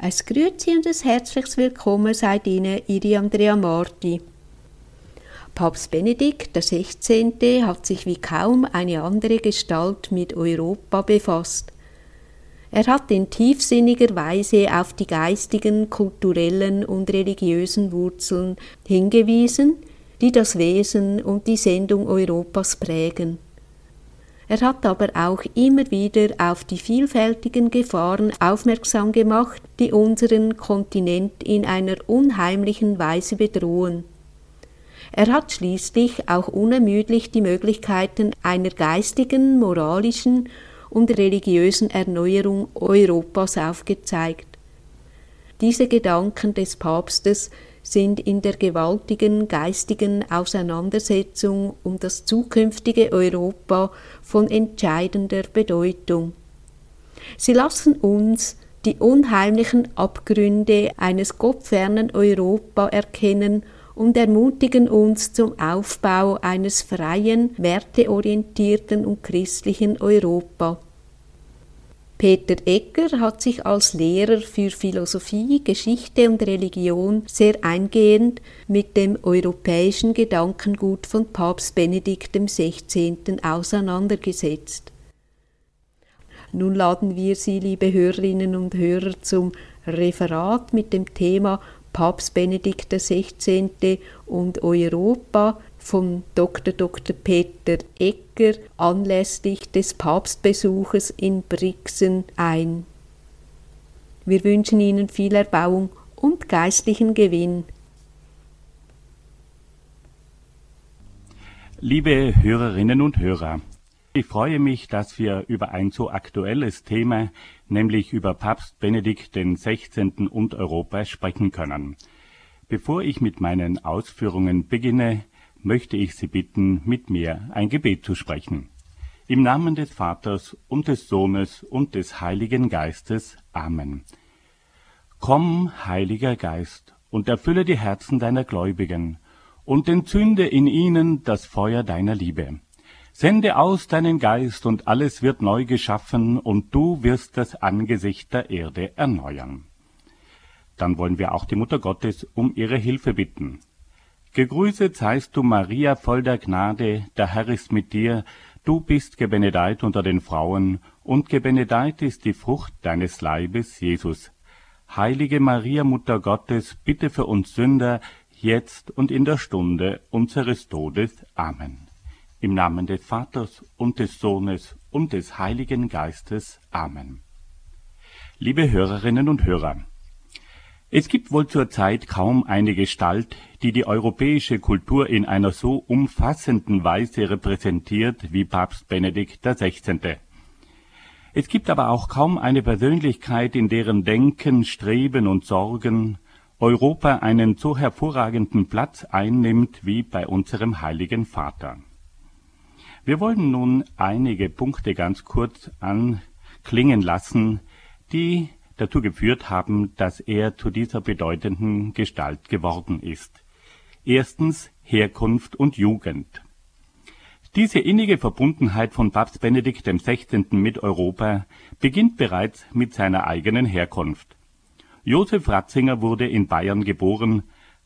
Ein Grüezi und ein herzliches Willkommen seid Ihnen Ihre Andrea Marti. Papst Benedikt XVI. hat sich wie kaum eine andere Gestalt mit Europa befasst. Er hat in tiefsinniger Weise auf die geistigen, kulturellen und religiösen Wurzeln hingewiesen, die das Wesen und die Sendung Europas prägen. Er hat aber auch immer wieder auf die vielfältigen Gefahren aufmerksam gemacht, die unseren Kontinent in einer unheimlichen Weise bedrohen. Er hat schließlich auch unermüdlich die Möglichkeiten einer geistigen, moralischen und religiösen Erneuerung Europas aufgezeigt. Diese Gedanken des Papstes sind in der gewaltigen geistigen Auseinandersetzung um das zukünftige Europa von entscheidender Bedeutung. Sie lassen uns die unheimlichen Abgründe eines gottfernen Europa erkennen und ermutigen uns zum Aufbau eines freien, werteorientierten und christlichen Europa. Peter Egger hat sich als Lehrer für Philosophie, Geschichte und Religion sehr eingehend mit dem europäischen Gedankengut von Papst Benedikt XVI. auseinandergesetzt. Nun laden wir Sie, liebe Hörerinnen und Hörer, zum Referat mit dem Thema Papst Benedikt XVI. und Europa von Dr. Dr. Peter Egger anlässlich des Papstbesuches in Brixen ein. Wir wünschen Ihnen viel Erbauung und geistlichen Gewinn. Liebe Hörerinnen und Hörer, ich freue mich, dass wir über ein so aktuelles Thema, nämlich über Papst Benedikt XVI. und Europa sprechen können. Bevor ich mit meinen Ausführungen beginne, möchte ich Sie bitten, mit mir ein Gebet zu sprechen. Im Namen des Vaters und des Sohnes und des Heiligen Geistes. Amen. Komm, Heiliger Geist, und erfülle die Herzen deiner Gläubigen und entzünde in ihnen das Feuer deiner Liebe. Sende aus deinen Geist, und alles wird neu geschaffen, und du wirst das Angesicht der Erde erneuern. Dann wollen wir auch die Mutter Gottes um ihre Hilfe bitten. Gegrüßet seist du, Maria, voll der Gnade, der Herr ist mit dir, du bist gebenedeit unter den Frauen, und gebenedeit ist die Frucht deines Leibes, Jesus. Heilige Maria, Mutter Gottes, bitte für uns Sünder, jetzt und in der Stunde unseres Todes. Amen. Im Namen des Vaters und des Sohnes und des Heiligen Geistes. Amen. Liebe Hörerinnen und Hörer, es gibt wohl zurzeit kaum eine Gestalt, die die europäische Kultur in einer so umfassenden Weise repräsentiert wie Papst Benedikt XVI. Es gibt aber auch kaum eine Persönlichkeit, in deren Denken, Streben und Sorgen Europa einen so hervorragenden Platz einnimmt wie bei unserem heiligen Vater. Wir wollen nun einige Punkte ganz kurz anklingen lassen, die dazu geführt haben, dass er zu dieser bedeutenden Gestalt geworden ist. Erstens Herkunft und Jugend. Diese innige Verbundenheit von Papst Benedikt XVI. mit Europa beginnt bereits mit seiner eigenen Herkunft. Josef Ratzinger wurde in Bayern geboren,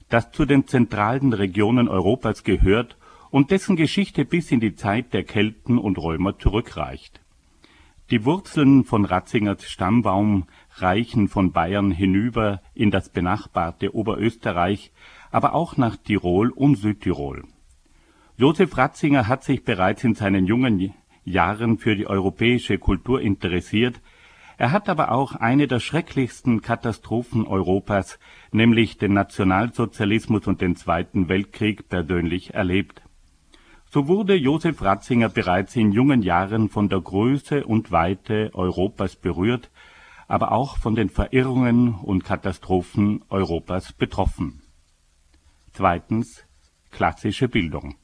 das zu den zentralen Regionen Europas gehört und dessen Geschichte bis in die Zeit der Kelten und Römer zurückreicht. Die Wurzeln von Ratzingers Stammbaum reichen von Bayern hinüber in das benachbarte Oberösterreich, aber auch nach Tirol und Südtirol. Josef Ratzinger hat sich bereits in seinen jungen Jahren für die europäische Kultur interessiert, er hat aber auch eine der schrecklichsten Katastrophen Europas, nämlich den Nationalsozialismus und den Zweiten Weltkrieg persönlich erlebt. So wurde Josef Ratzinger bereits in jungen Jahren von der Größe und Weite Europas berührt aber auch von den Verirrungen und Katastrophen Europas betroffen. Zweitens klassische Bildung.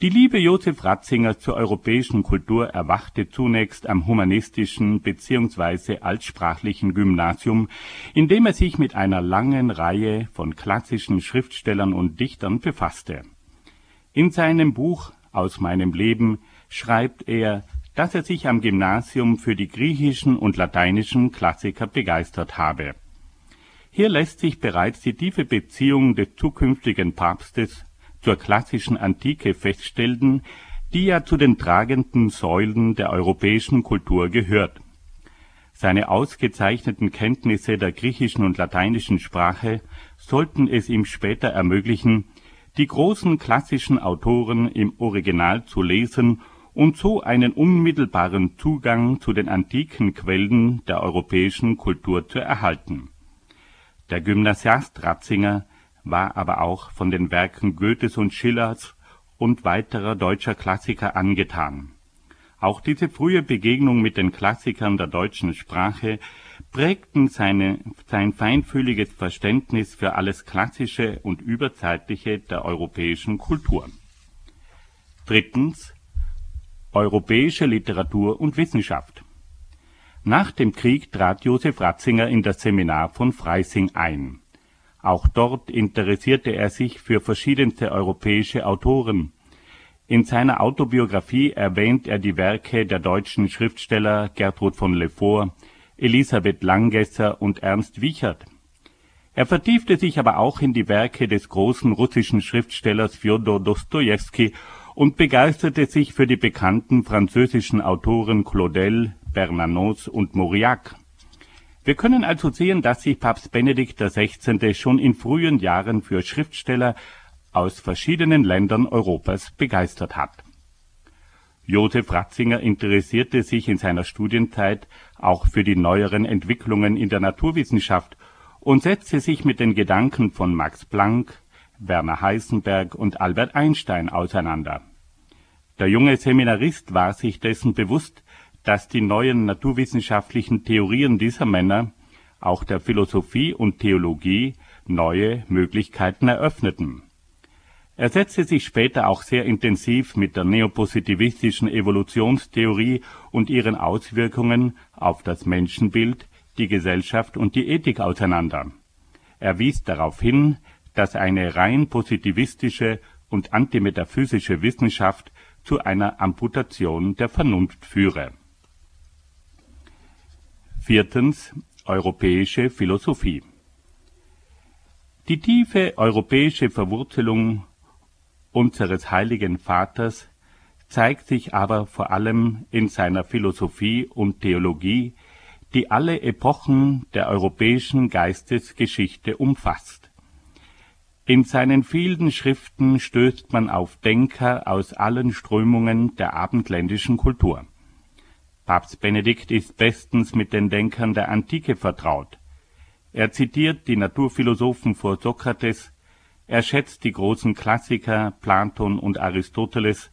Die Liebe Josef Ratzingers zur europäischen Kultur erwachte zunächst am humanistischen bzw. altsprachlichen Gymnasium, in dem er sich mit einer langen Reihe von klassischen Schriftstellern und Dichtern befasste. In seinem Buch Aus meinem Leben schreibt er dass er sich am Gymnasium für die griechischen und lateinischen Klassiker begeistert habe. Hier lässt sich bereits die tiefe Beziehung des zukünftigen Papstes zur klassischen Antike feststellen, die ja zu den tragenden Säulen der europäischen Kultur gehört. Seine ausgezeichneten Kenntnisse der griechischen und lateinischen Sprache sollten es ihm später ermöglichen, die großen klassischen Autoren im Original zu lesen und so einen unmittelbaren Zugang zu den antiken Quellen der europäischen Kultur zu erhalten der Gymnasiast Ratzinger war aber auch von den Werken Goethes und Schillers und weiterer deutscher Klassiker angetan. Auch diese frühe Begegnung mit den Klassikern der deutschen Sprache prägten seine, sein feinfühliges Verständnis für alles Klassische und Überzeitliche der europäischen Kultur. Drittens Europäische Literatur und Wissenschaft nach dem Krieg trat Josef Ratzinger in das Seminar von Freising ein. Auch dort interessierte er sich für verschiedenste europäische Autoren. In seiner Autobiografie erwähnt er die Werke der deutschen Schriftsteller Gertrud von Lefort, Elisabeth Langesser und Ernst Wiechert. Er vertiefte sich aber auch in die Werke des großen russischen Schriftstellers Fjodor Dostojewski und begeisterte sich für die bekannten französischen Autoren Claudel, Bernanos und Mauriac. Wir können also sehen, dass sich Papst Benedikt XVI. schon in frühen Jahren für Schriftsteller aus verschiedenen Ländern Europas begeistert hat. Josef Ratzinger interessierte sich in seiner Studienzeit auch für die neueren Entwicklungen in der Naturwissenschaft und setzte sich mit den Gedanken von Max Planck, Werner Heisenberg und Albert Einstein auseinander. Der junge Seminarist war sich dessen bewusst, dass die neuen naturwissenschaftlichen Theorien dieser Männer auch der Philosophie und Theologie neue Möglichkeiten eröffneten. Er setzte sich später auch sehr intensiv mit der neopositivistischen Evolutionstheorie und ihren Auswirkungen auf das Menschenbild, die Gesellschaft und die Ethik auseinander. Er wies darauf hin, dass eine rein positivistische und antimetaphysische Wissenschaft zu einer Amputation der Vernunft führe Viertens Europäische Philosophie Die tiefe europäische Verwurzelung unseres Heiligen Vaters zeigt sich aber vor allem in seiner Philosophie und Theologie, die alle Epochen der europäischen Geistesgeschichte umfasst. In seinen vielen Schriften stößt man auf Denker aus allen Strömungen der abendländischen Kultur Papst Benedikt ist bestens mit den Denkern der Antike vertraut. Er zitiert die Naturphilosophen vor Sokrates, er schätzt die großen Klassiker Platon und Aristoteles,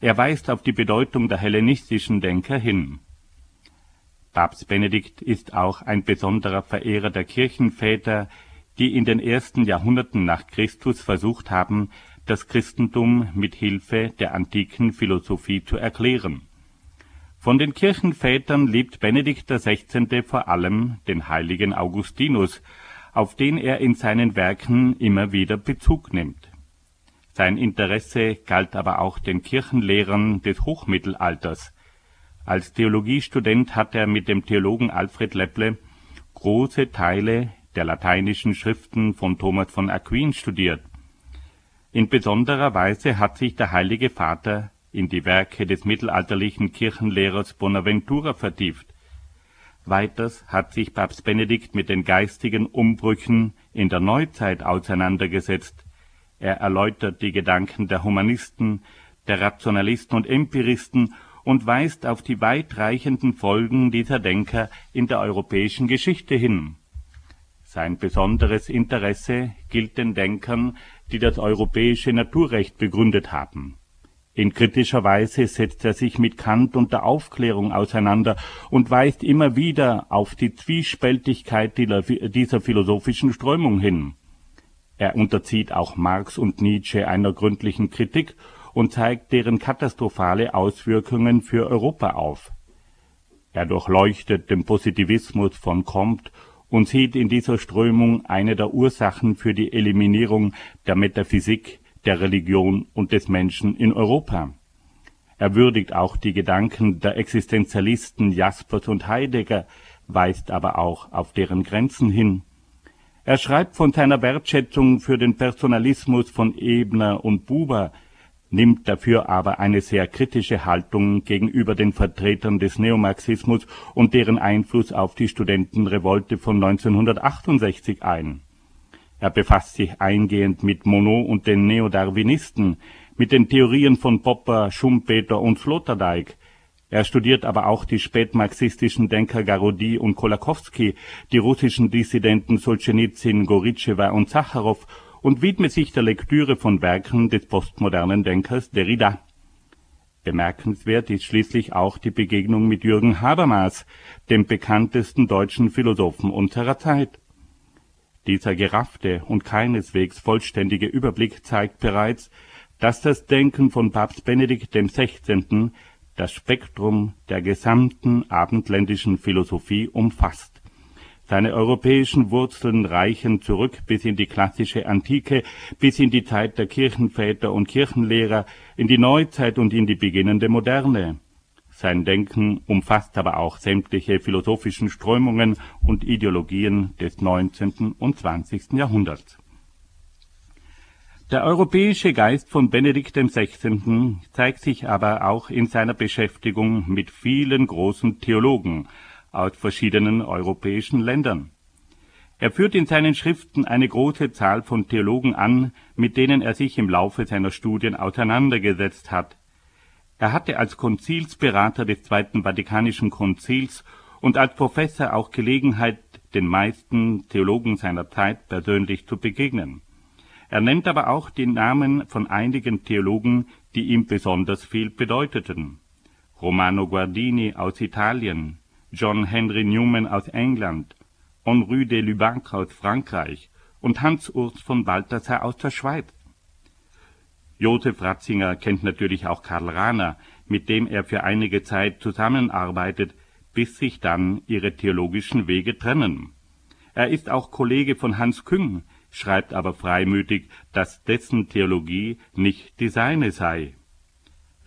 er weist auf die Bedeutung der hellenistischen Denker hin. Papst Benedikt ist auch ein besonderer Verehrer der Kirchenväter, die in den ersten Jahrhunderten nach Christus versucht haben, das Christentum mit Hilfe der antiken Philosophie zu erklären von den Kirchenvätern liebt Benedikt XVI. vor allem den heiligen Augustinus, auf den er in seinen Werken immer wieder Bezug nimmt. Sein Interesse galt aber auch den Kirchenlehrern des Hochmittelalters. Als Theologiestudent hat er mit dem Theologen Alfred Lepple große Teile der lateinischen Schriften von Thomas von Aquin studiert. In besonderer Weise hat sich der Heilige Vater in die Werke des mittelalterlichen Kirchenlehrers Bonaventura vertieft. Weiters hat sich Papst Benedikt mit den geistigen Umbrüchen in der Neuzeit auseinandergesetzt. Er erläutert die Gedanken der Humanisten, der Rationalisten und Empiristen und weist auf die weitreichenden Folgen dieser Denker in der europäischen Geschichte hin. Sein besonderes Interesse gilt den Denkern, die das europäische Naturrecht begründet haben in kritischer Weise setzt er sich mit Kant und der Aufklärung auseinander und weist immer wieder auf die Zwiespältigkeit dieser philosophischen Strömung hin. Er unterzieht auch Marx und Nietzsche einer gründlichen Kritik und zeigt deren katastrophale Auswirkungen für Europa auf. Er durchleuchtet den Positivismus von Comte und sieht in dieser Strömung eine der Ursachen für die Eliminierung der Metaphysik der Religion und des Menschen in Europa. Er würdigt auch die Gedanken der Existenzialisten Jaspers und Heidegger, weist aber auch auf deren Grenzen hin. Er schreibt von seiner Wertschätzung für den Personalismus von Ebner und Buber, nimmt dafür aber eine sehr kritische Haltung gegenüber den Vertretern des Neomarxismus und deren Einfluss auf die Studentenrevolte von 1968 ein. Er befasst sich eingehend mit Monod und den Neodarwinisten, mit den Theorien von Popper, Schumpeter und Sloterdijk. Er studiert aber auch die spätmarxistischen Denker Garodi und Kolakowski, die russischen Dissidenten Solzhenitsyn, Goritschewa und Sacharow und widmet sich der Lektüre von Werken des postmodernen Denkers Derrida. Bemerkenswert ist schließlich auch die Begegnung mit Jürgen Habermas, dem bekanntesten deutschen Philosophen unserer Zeit. Dieser geraffte und keineswegs vollständige Überblick zeigt bereits, dass das Denken von Papst Benedikt XVI. das Spektrum der gesamten abendländischen Philosophie umfasst seine europäischen Wurzeln reichen zurück bis in die klassische Antike, bis in die Zeit der Kirchenväter und Kirchenlehrer, in die Neuzeit und in die beginnende Moderne. Sein Denken umfasst aber auch sämtliche philosophischen Strömungen und Ideologien des 19. und 20. Jahrhunderts. Der europäische Geist von Benedikt XVI. zeigt sich aber auch in seiner Beschäftigung mit vielen großen Theologen, aus verschiedenen europäischen Ländern. Er führt in seinen Schriften eine große Zahl von Theologen an, mit denen er sich im Laufe seiner Studien auseinandergesetzt hat. Er hatte als Konzilsberater des Zweiten Vatikanischen Konzils und als Professor auch Gelegenheit, den meisten Theologen seiner Zeit persönlich zu begegnen. Er nennt aber auch die Namen von einigen Theologen, die ihm besonders viel bedeuteten. Romano Guardini aus Italien, John Henry Newman aus England, Henri de Lubac aus Frankreich und Hans Urs von Balthasar aus der Schweiz. Josef Ratzinger kennt natürlich auch Karl Rahner, mit dem er für einige Zeit zusammenarbeitet, bis sich dann ihre theologischen Wege trennen. Er ist auch Kollege von Hans Küng, schreibt aber freimütig, dass dessen Theologie nicht die seine sei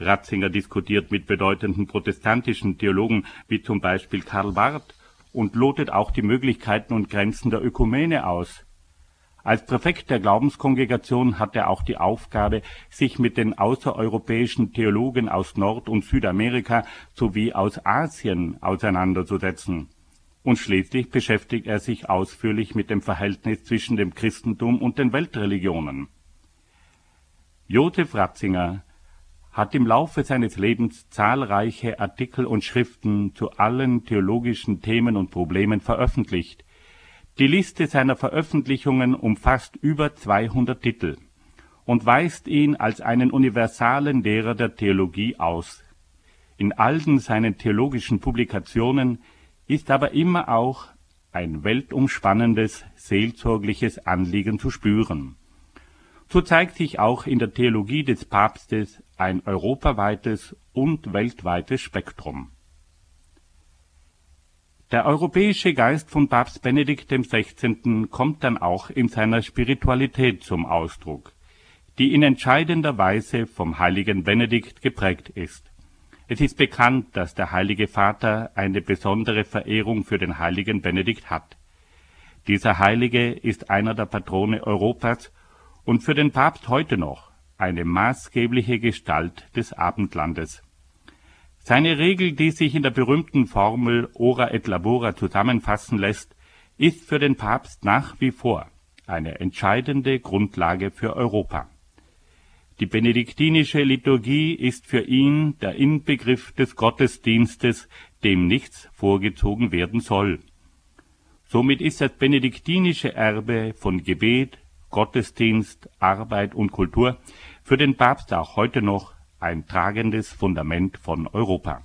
Ratzinger diskutiert mit bedeutenden protestantischen Theologen wie zum Beispiel Karl Barth und lotet auch die Möglichkeiten und Grenzen der Ökumene aus. Als Präfekt der Glaubenskongregation hat er auch die Aufgabe, sich mit den außereuropäischen Theologen aus Nord und Südamerika sowie aus Asien auseinanderzusetzen. Und schließlich beschäftigt er sich ausführlich mit dem Verhältnis zwischen dem Christentum und den Weltreligionen. Josef Ratzinger hat im Laufe seines Lebens zahlreiche Artikel und Schriften zu allen theologischen Themen und Problemen veröffentlicht. Die Liste seiner Veröffentlichungen umfasst über 200 Titel und weist ihn als einen universalen Lehrer der Theologie aus. In allen seinen theologischen Publikationen ist aber immer auch ein weltumspannendes, seelsorgliches Anliegen zu spüren. So zeigt sich auch in der Theologie des Papstes ein europaweites und weltweites Spektrum. Der europäische Geist von Papst Benedikt XVI. kommt dann auch in seiner Spiritualität zum Ausdruck, die in entscheidender Weise vom heiligen Benedikt geprägt ist. Es ist bekannt, dass der Heilige Vater eine besondere Verehrung für den heiligen Benedikt hat. Dieser Heilige ist einer der Patrone Europas und für den Papst heute noch eine maßgebliche Gestalt des Abendlandes. Seine Regel, die sich in der berühmten Formel Ora et Labora zusammenfassen lässt, ist für den Papst nach wie vor eine entscheidende Grundlage für Europa. Die benediktinische Liturgie ist für ihn der Inbegriff des Gottesdienstes, dem nichts vorgezogen werden soll. Somit ist das benediktinische Erbe von Gebet, Gottesdienst, Arbeit und Kultur für den Papst auch heute noch ein tragendes Fundament von Europa.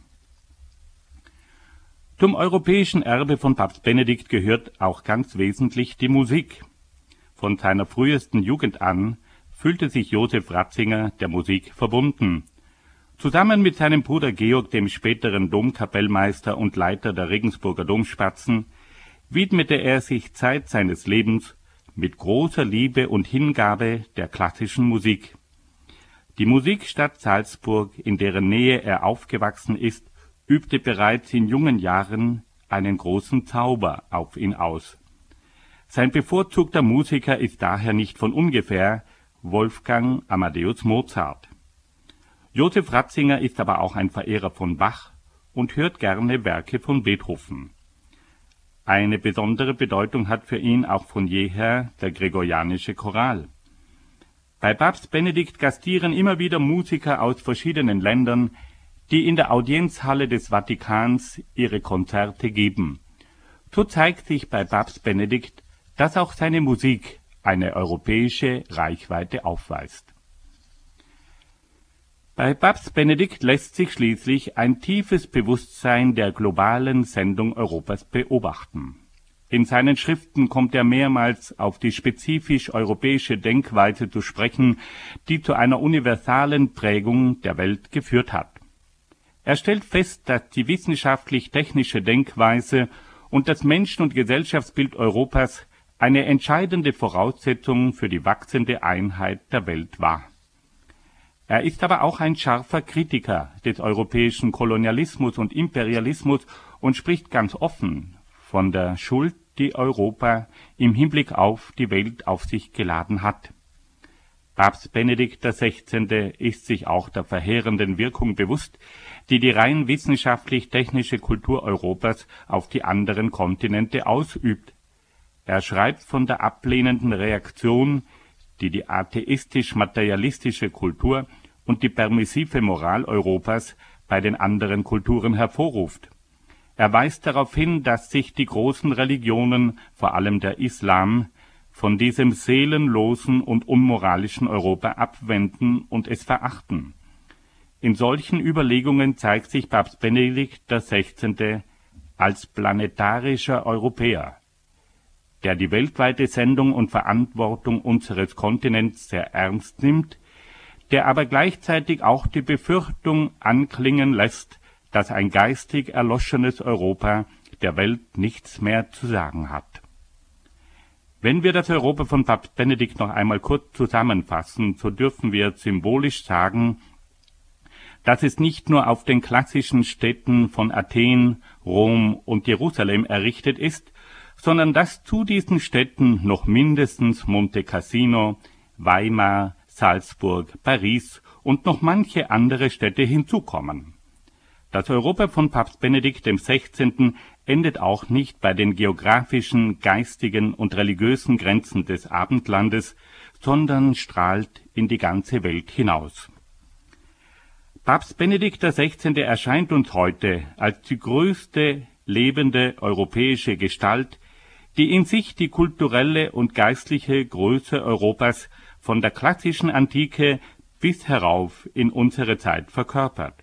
Zum europäischen Erbe von Papst Benedikt gehört auch ganz wesentlich die Musik. Von seiner frühesten Jugend an fühlte sich Josef Ratzinger der Musik verbunden. Zusammen mit seinem Bruder Georg, dem späteren Domkapellmeister und Leiter der Regensburger Domspatzen, widmete er sich Zeit seines Lebens mit großer Liebe und Hingabe der klassischen Musik. Die Musikstadt Salzburg, in deren Nähe er aufgewachsen ist, übte bereits in jungen Jahren einen großen Zauber auf ihn aus. Sein bevorzugter Musiker ist daher nicht von ungefähr Wolfgang Amadeus Mozart. Josef Ratzinger ist aber auch ein Verehrer von Bach und hört gerne Werke von Beethoven. Eine besondere Bedeutung hat für ihn auch von jeher der gregorianische Choral. Bei Papst Benedikt gastieren immer wieder Musiker aus verschiedenen Ländern, die in der Audienzhalle des Vatikans ihre Konzerte geben. So zeigt sich bei Papst Benedikt dass auch seine Musik eine europäische Reichweite aufweist. Bei Papst Benedikt lässt sich schließlich ein tiefes Bewusstsein der globalen Sendung Europas beobachten. In seinen Schriften kommt er mehrmals auf die spezifisch europäische Denkweise zu sprechen, die zu einer universalen Prägung der Welt geführt hat. Er stellt fest, dass die wissenschaftlich-technische Denkweise und das Menschen- und Gesellschaftsbild Europas eine entscheidende Voraussetzung für die wachsende Einheit der Welt war. Er ist aber auch ein scharfer Kritiker des europäischen Kolonialismus und Imperialismus und spricht ganz offen von der Schuld, die Europa im Hinblick auf die Welt auf sich geladen hat. Papst Benedikt XVI. ist sich auch der verheerenden Wirkung bewusst, die die rein wissenschaftlich-technische Kultur Europas auf die anderen Kontinente ausübt er schreibt von der ablehnenden Reaktion, die die atheistisch-materialistische Kultur und die permissive Moral Europas bei den anderen Kulturen hervorruft. Er weist darauf hin, dass sich die großen Religionen, vor allem der Islam, von diesem seelenlosen und unmoralischen Europa abwenden und es verachten. In solchen Überlegungen zeigt sich Papst Benedikt XVI. als planetarischer Europäer der die weltweite Sendung und Verantwortung unseres Kontinents sehr ernst nimmt, der aber gleichzeitig auch die Befürchtung anklingen lässt, dass ein geistig erloschenes Europa der Welt nichts mehr zu sagen hat. Wenn wir das Europa von Papst Benedikt noch einmal kurz zusammenfassen, so dürfen wir symbolisch sagen, dass es nicht nur auf den klassischen Städten von Athen, Rom und Jerusalem errichtet ist, sondern dass zu diesen Städten noch mindestens Monte Cassino, Weimar, Salzburg, Paris und noch manche andere Städte hinzukommen. Das Europa von Papst Benedikt XVI. endet auch nicht bei den geografischen, geistigen und religiösen Grenzen des Abendlandes, sondern strahlt in die ganze Welt hinaus. Papst Benedikt XVI. erscheint uns heute als die größte lebende europäische Gestalt, die in sich die kulturelle und geistliche Größe Europas von der klassischen Antike bis herauf in unsere Zeit verkörpert.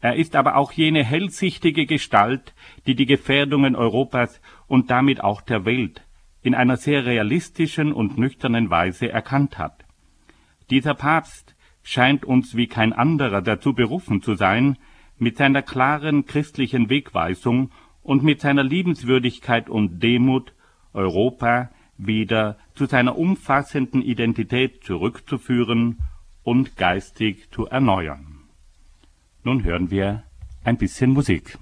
Er ist aber auch jene hellsichtige Gestalt, die die Gefährdungen Europas und damit auch der Welt in einer sehr realistischen und nüchternen Weise erkannt hat. Dieser Papst scheint uns wie kein anderer dazu berufen zu sein, mit seiner klaren christlichen Wegweisung und mit seiner Liebenswürdigkeit und Demut Europa wieder zu seiner umfassenden Identität zurückzuführen und geistig zu erneuern. Nun hören wir ein bisschen Musik.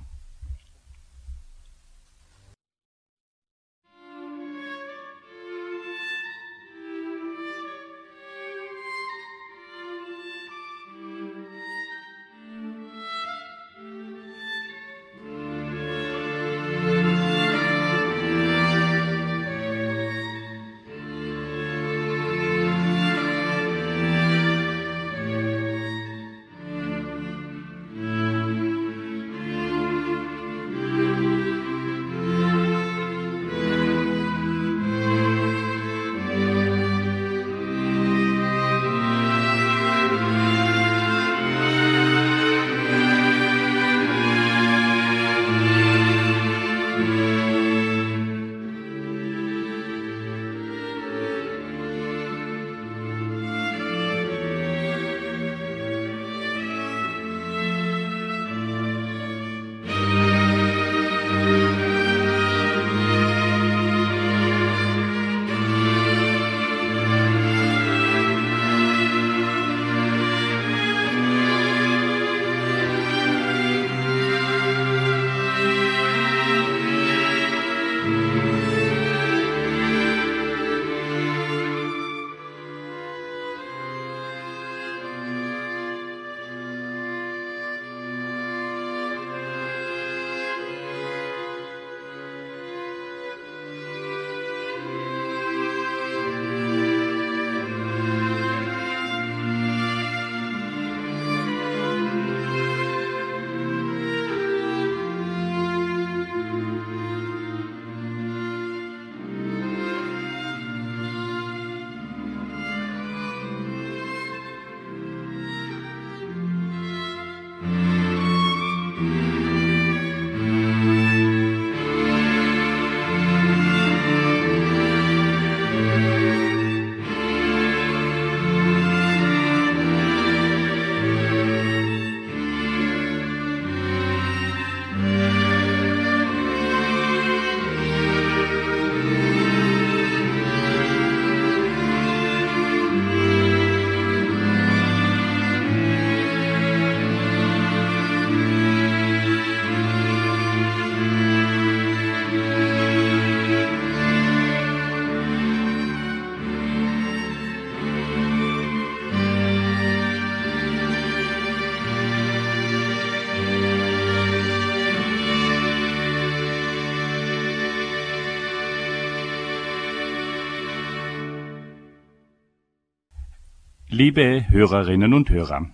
Liebe Hörerinnen und Hörer,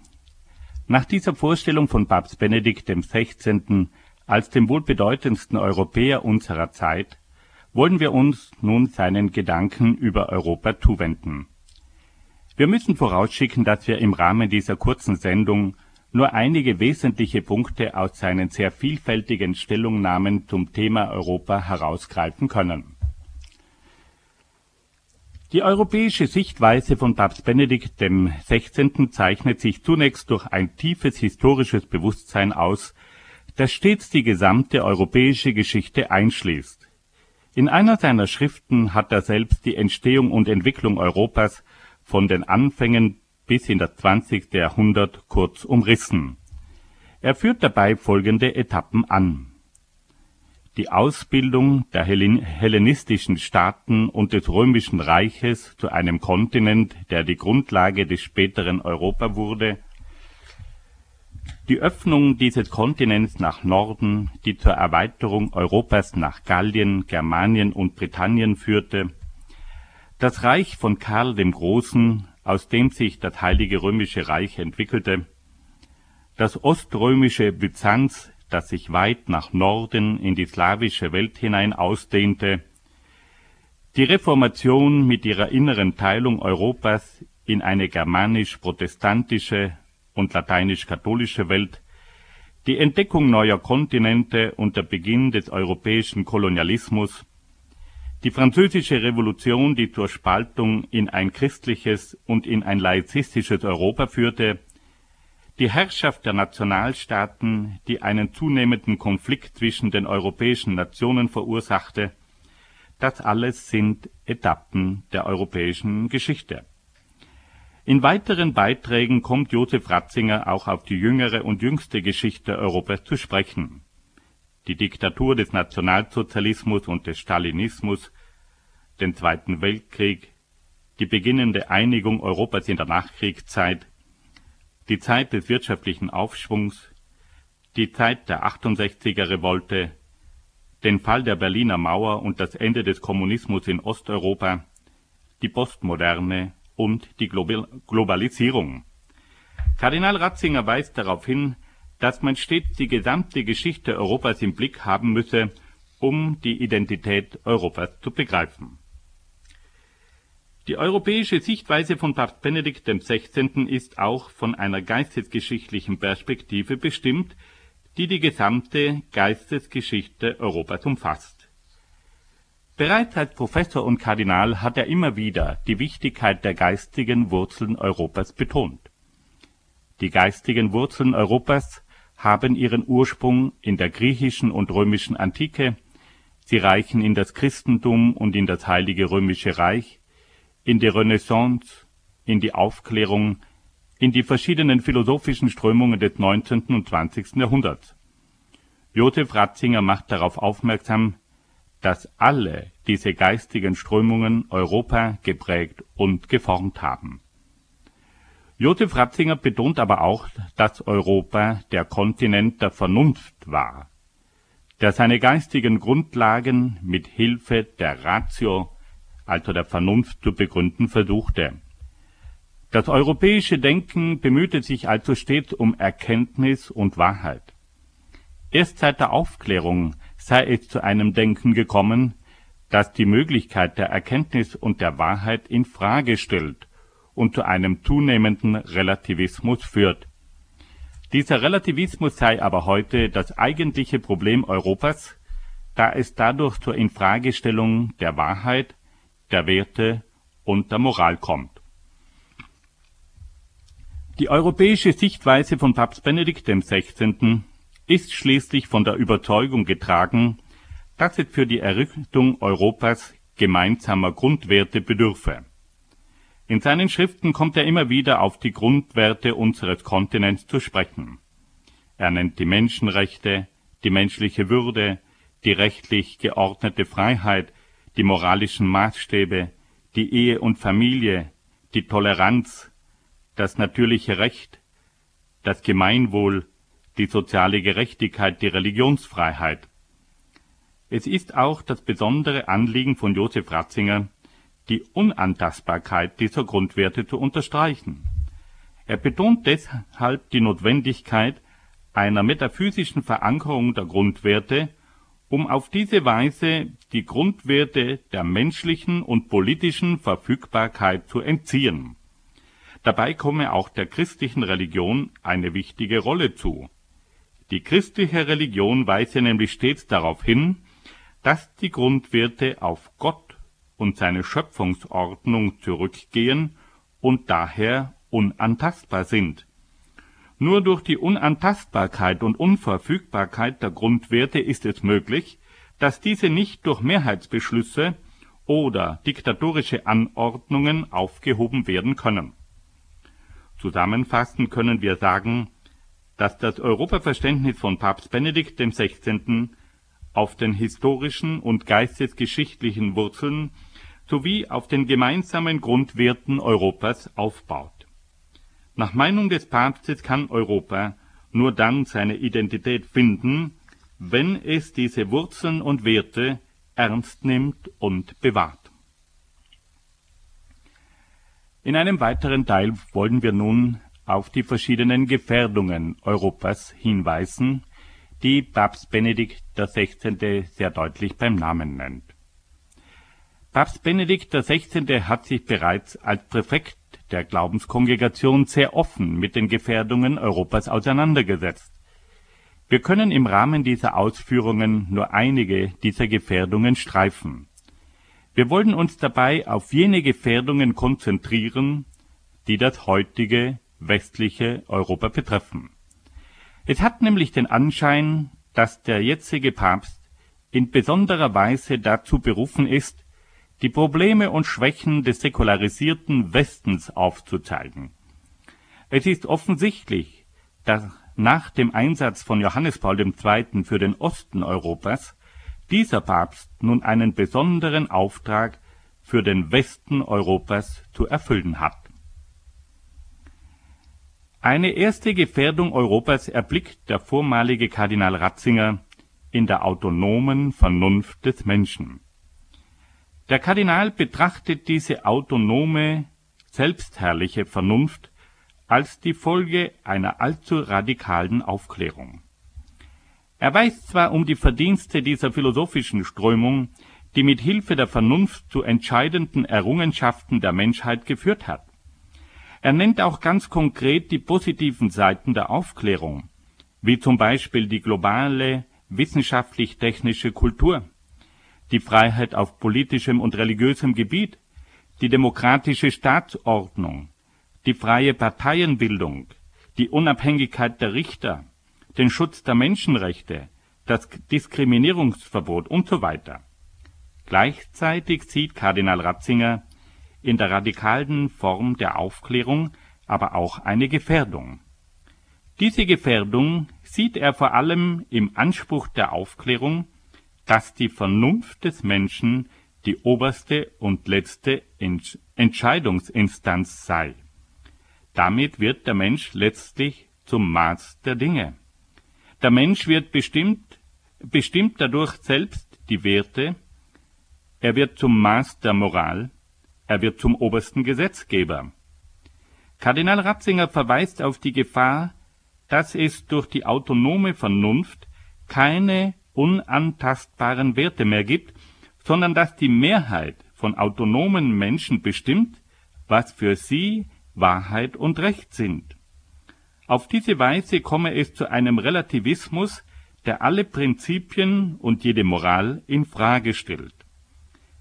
nach dieser Vorstellung von Papst Benedikt XVI. als dem wohl bedeutendsten Europäer unserer Zeit wollen wir uns nun seinen Gedanken über Europa zuwenden. Wir müssen vorausschicken, dass wir im Rahmen dieser kurzen Sendung nur einige wesentliche Punkte aus seinen sehr vielfältigen Stellungnahmen zum Thema Europa herausgreifen können die europäische Sichtweise von Papst Benedikt XVI. zeichnet sich zunächst durch ein tiefes historisches Bewusstsein aus, das stets die gesamte europäische Geschichte einschließt. In einer seiner Schriften hat er selbst die Entstehung und Entwicklung Europas von den Anfängen bis in das 20. Jahrhundert kurz umrissen. Er führt dabei folgende Etappen an die Ausbildung der hellenistischen Staaten und des Römischen Reiches zu einem Kontinent, der die Grundlage des späteren Europa wurde, die Öffnung dieses Kontinents nach Norden, die zur Erweiterung Europas nach Gallien, Germanien und Britannien führte, das Reich von Karl dem Großen, aus dem sich das Heilige Römische Reich entwickelte, das oströmische Byzanz das sich weit nach Norden in die slawische Welt hinein ausdehnte, die Reformation mit ihrer inneren Teilung Europas in eine germanisch-protestantische und lateinisch-katholische Welt, die Entdeckung neuer Kontinente und der Beginn des europäischen Kolonialismus, die französische Revolution, die zur Spaltung in ein christliches und in ein laizistisches Europa führte die Herrschaft der Nationalstaaten, die einen zunehmenden Konflikt zwischen den europäischen Nationen verursachte, das alles sind Etappen der europäischen Geschichte. In weiteren Beiträgen kommt Josef Ratzinger auch auf die jüngere und jüngste Geschichte Europas zu sprechen. Die Diktatur des Nationalsozialismus und des Stalinismus, den Zweiten Weltkrieg, die beginnende Einigung Europas in der Nachkriegszeit, die Zeit des wirtschaftlichen Aufschwungs, die Zeit der 68er Revolte, den Fall der Berliner Mauer und das Ende des Kommunismus in Osteuropa, die Postmoderne und die Globalisierung. Kardinal Ratzinger weist darauf hin, dass man stets die gesamte Geschichte Europas im Blick haben müsse, um die Identität Europas zu begreifen die europäische Sichtweise von Papst Benedikt XVI. ist auch von einer geistesgeschichtlichen Perspektive bestimmt, die die gesamte Geistesgeschichte Europas umfasst. Bereits als Professor und Kardinal hat er immer wieder die Wichtigkeit der geistigen Wurzeln Europas betont. Die geistigen Wurzeln Europas haben ihren Ursprung in der griechischen und römischen Antike, sie reichen in das Christentum und in das Heilige Römische Reich, in die Renaissance, in die Aufklärung, in die verschiedenen philosophischen Strömungen des 19. und 20. Jahrhunderts. Josef Ratzinger macht darauf aufmerksam, dass alle diese geistigen Strömungen Europa geprägt und geformt haben. Josef Ratzinger betont aber auch, dass Europa der Kontinent der Vernunft war, der seine geistigen Grundlagen mit Hilfe der Ratio also der Vernunft, zu begründen versuchte. Das europäische Denken bemühte sich also stets um Erkenntnis und Wahrheit. Erst seit der Aufklärung sei es zu einem Denken gekommen, das die Möglichkeit der Erkenntnis und der Wahrheit in Frage stellt und zu einem zunehmenden Relativismus führt. Dieser Relativismus sei aber heute das eigentliche Problem Europas, da es dadurch zur Infragestellung der Wahrheit der Werte und der Moral kommt. Die europäische Sichtweise von Papst Benedikt XVI. ist schließlich von der Überzeugung getragen, dass es für die Errichtung Europas gemeinsamer Grundwerte bedürfe. In seinen Schriften kommt er immer wieder auf die Grundwerte unseres Kontinents zu sprechen. Er nennt die Menschenrechte, die menschliche Würde, die rechtlich geordnete Freiheit, die moralischen Maßstäbe, die Ehe und Familie, die Toleranz, das natürliche Recht, das Gemeinwohl, die soziale Gerechtigkeit, die Religionsfreiheit. Es ist auch das besondere Anliegen von Josef Ratzinger, die Unantastbarkeit dieser Grundwerte zu unterstreichen. Er betont deshalb die Notwendigkeit einer metaphysischen Verankerung der Grundwerte, um auf diese Weise die Grundwerte der menschlichen und politischen Verfügbarkeit zu entziehen. Dabei komme auch der christlichen Religion eine wichtige Rolle zu. Die christliche Religion weise nämlich stets darauf hin, dass die Grundwerte auf Gott und seine Schöpfungsordnung zurückgehen und daher unantastbar sind. Nur durch die Unantastbarkeit und Unverfügbarkeit der Grundwerte ist es möglich, dass diese nicht durch Mehrheitsbeschlüsse oder diktatorische Anordnungen aufgehoben werden können. Zusammenfassend können wir sagen, dass das Europaverständnis von Papst Benedikt XVI. auf den historischen und geistesgeschichtlichen Wurzeln sowie auf den gemeinsamen Grundwerten Europas aufbaut. Nach Meinung des Papstes kann Europa nur dann seine Identität finden, wenn es diese Wurzeln und Werte ernst nimmt und bewahrt. In einem weiteren Teil wollen wir nun auf die verschiedenen Gefährdungen Europas hinweisen, die Papst Benedikt XVI. sehr deutlich beim Namen nennt. Papst Benedikt XVI. hat sich bereits als Präfekt der Glaubenskongregation sehr offen mit den Gefährdungen Europas auseinandergesetzt. Wir können im Rahmen dieser Ausführungen nur einige dieser Gefährdungen streifen. Wir wollen uns dabei auf jene Gefährdungen konzentrieren, die das heutige westliche Europa betreffen. Es hat nämlich den Anschein, dass der jetzige Papst in besonderer Weise dazu berufen ist, die Probleme und Schwächen des säkularisierten Westens aufzuzeigen. Es ist offensichtlich, dass nach dem Einsatz von Johannes Paul II. für den Osten Europas dieser Papst nun einen besonderen Auftrag für den Westen Europas zu erfüllen hat. Eine erste Gefährdung Europas erblickt der vormalige Kardinal Ratzinger in der autonomen Vernunft des Menschen. Der Kardinal betrachtet diese autonome, selbstherrliche Vernunft als die Folge einer allzu radikalen Aufklärung. Er weiß zwar um die Verdienste dieser philosophischen Strömung, die mit Hilfe der Vernunft zu entscheidenden Errungenschaften der Menschheit geführt hat. Er nennt auch ganz konkret die positiven Seiten der Aufklärung, wie zum Beispiel die globale wissenschaftlich-technische Kultur, die Freiheit auf politischem und religiösem Gebiet, die demokratische Staatsordnung, die freie Parteienbildung, die Unabhängigkeit der Richter, den Schutz der Menschenrechte, das Diskriminierungsverbot und so weiter. Gleichzeitig sieht Kardinal Ratzinger in der radikalen Form der Aufklärung aber auch eine Gefährdung. Diese Gefährdung sieht er vor allem im Anspruch der Aufklärung dass die Vernunft des Menschen die oberste und letzte Entscheidungsinstanz sei. Damit wird der Mensch letztlich zum Maß der Dinge. Der Mensch wird bestimmt, bestimmt dadurch selbst die Werte, er wird zum Maß der Moral, er wird zum obersten Gesetzgeber. Kardinal Ratzinger verweist auf die Gefahr, dass es durch die autonome Vernunft keine unantastbaren Werte mehr gibt, sondern dass die Mehrheit von autonomen Menschen bestimmt, was für sie Wahrheit und Recht sind. Auf diese Weise komme es zu einem Relativismus, der alle Prinzipien und jede Moral in Frage stellt.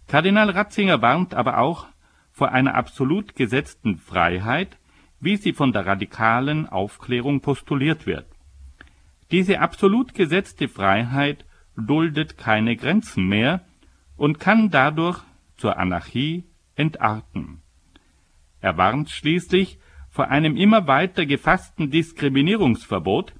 Kardinal Ratzinger warnt aber auch vor einer absolut gesetzten Freiheit, wie sie von der radikalen Aufklärung postuliert wird. Diese absolut gesetzte Freiheit duldet keine Grenzen mehr und kann dadurch zur Anarchie entarten. Er warnt schließlich vor einem immer weiter gefassten Diskriminierungsverbot,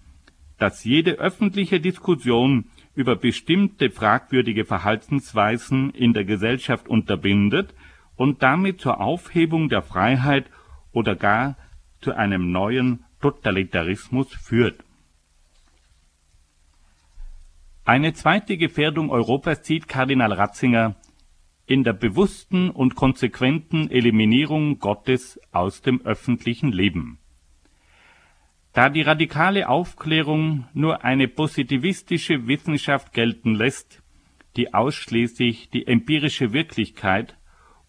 das jede öffentliche Diskussion über bestimmte fragwürdige Verhaltensweisen in der Gesellschaft unterbindet und damit zur Aufhebung der Freiheit oder gar zu einem neuen Totalitarismus führt eine zweite Gefährdung Europas sieht Kardinal Ratzinger in der bewussten und konsequenten Eliminierung Gottes aus dem öffentlichen Leben. Da die radikale Aufklärung nur eine positivistische Wissenschaft gelten lässt, die ausschließlich die empirische Wirklichkeit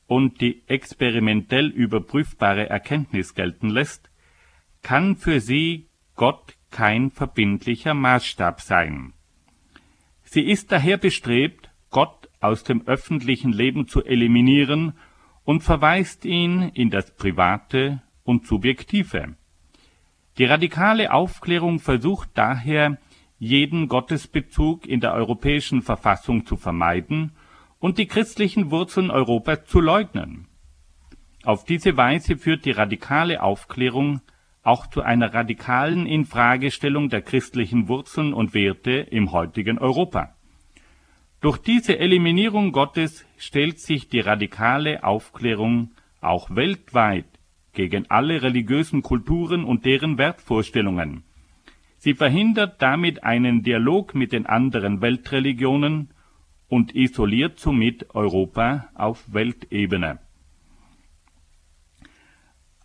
und die experimentell überprüfbare Erkenntnis gelten lässt, kann für sie Gott kein verbindlicher Maßstab sein. Sie ist daher bestrebt, Gott aus dem öffentlichen Leben zu eliminieren und verweist ihn in das Private und Subjektive. Die radikale Aufklärung versucht daher, jeden Gottesbezug in der europäischen Verfassung zu vermeiden und die christlichen Wurzeln Europas zu leugnen. Auf diese Weise führt die radikale Aufklärung auch zu einer radikalen Infragestellung der christlichen Wurzeln und Werte im heutigen Europa. Durch diese Eliminierung Gottes stellt sich die radikale Aufklärung auch weltweit gegen alle religiösen Kulturen und deren Wertvorstellungen. Sie verhindert damit einen Dialog mit den anderen Weltreligionen und isoliert somit Europa auf Weltebene.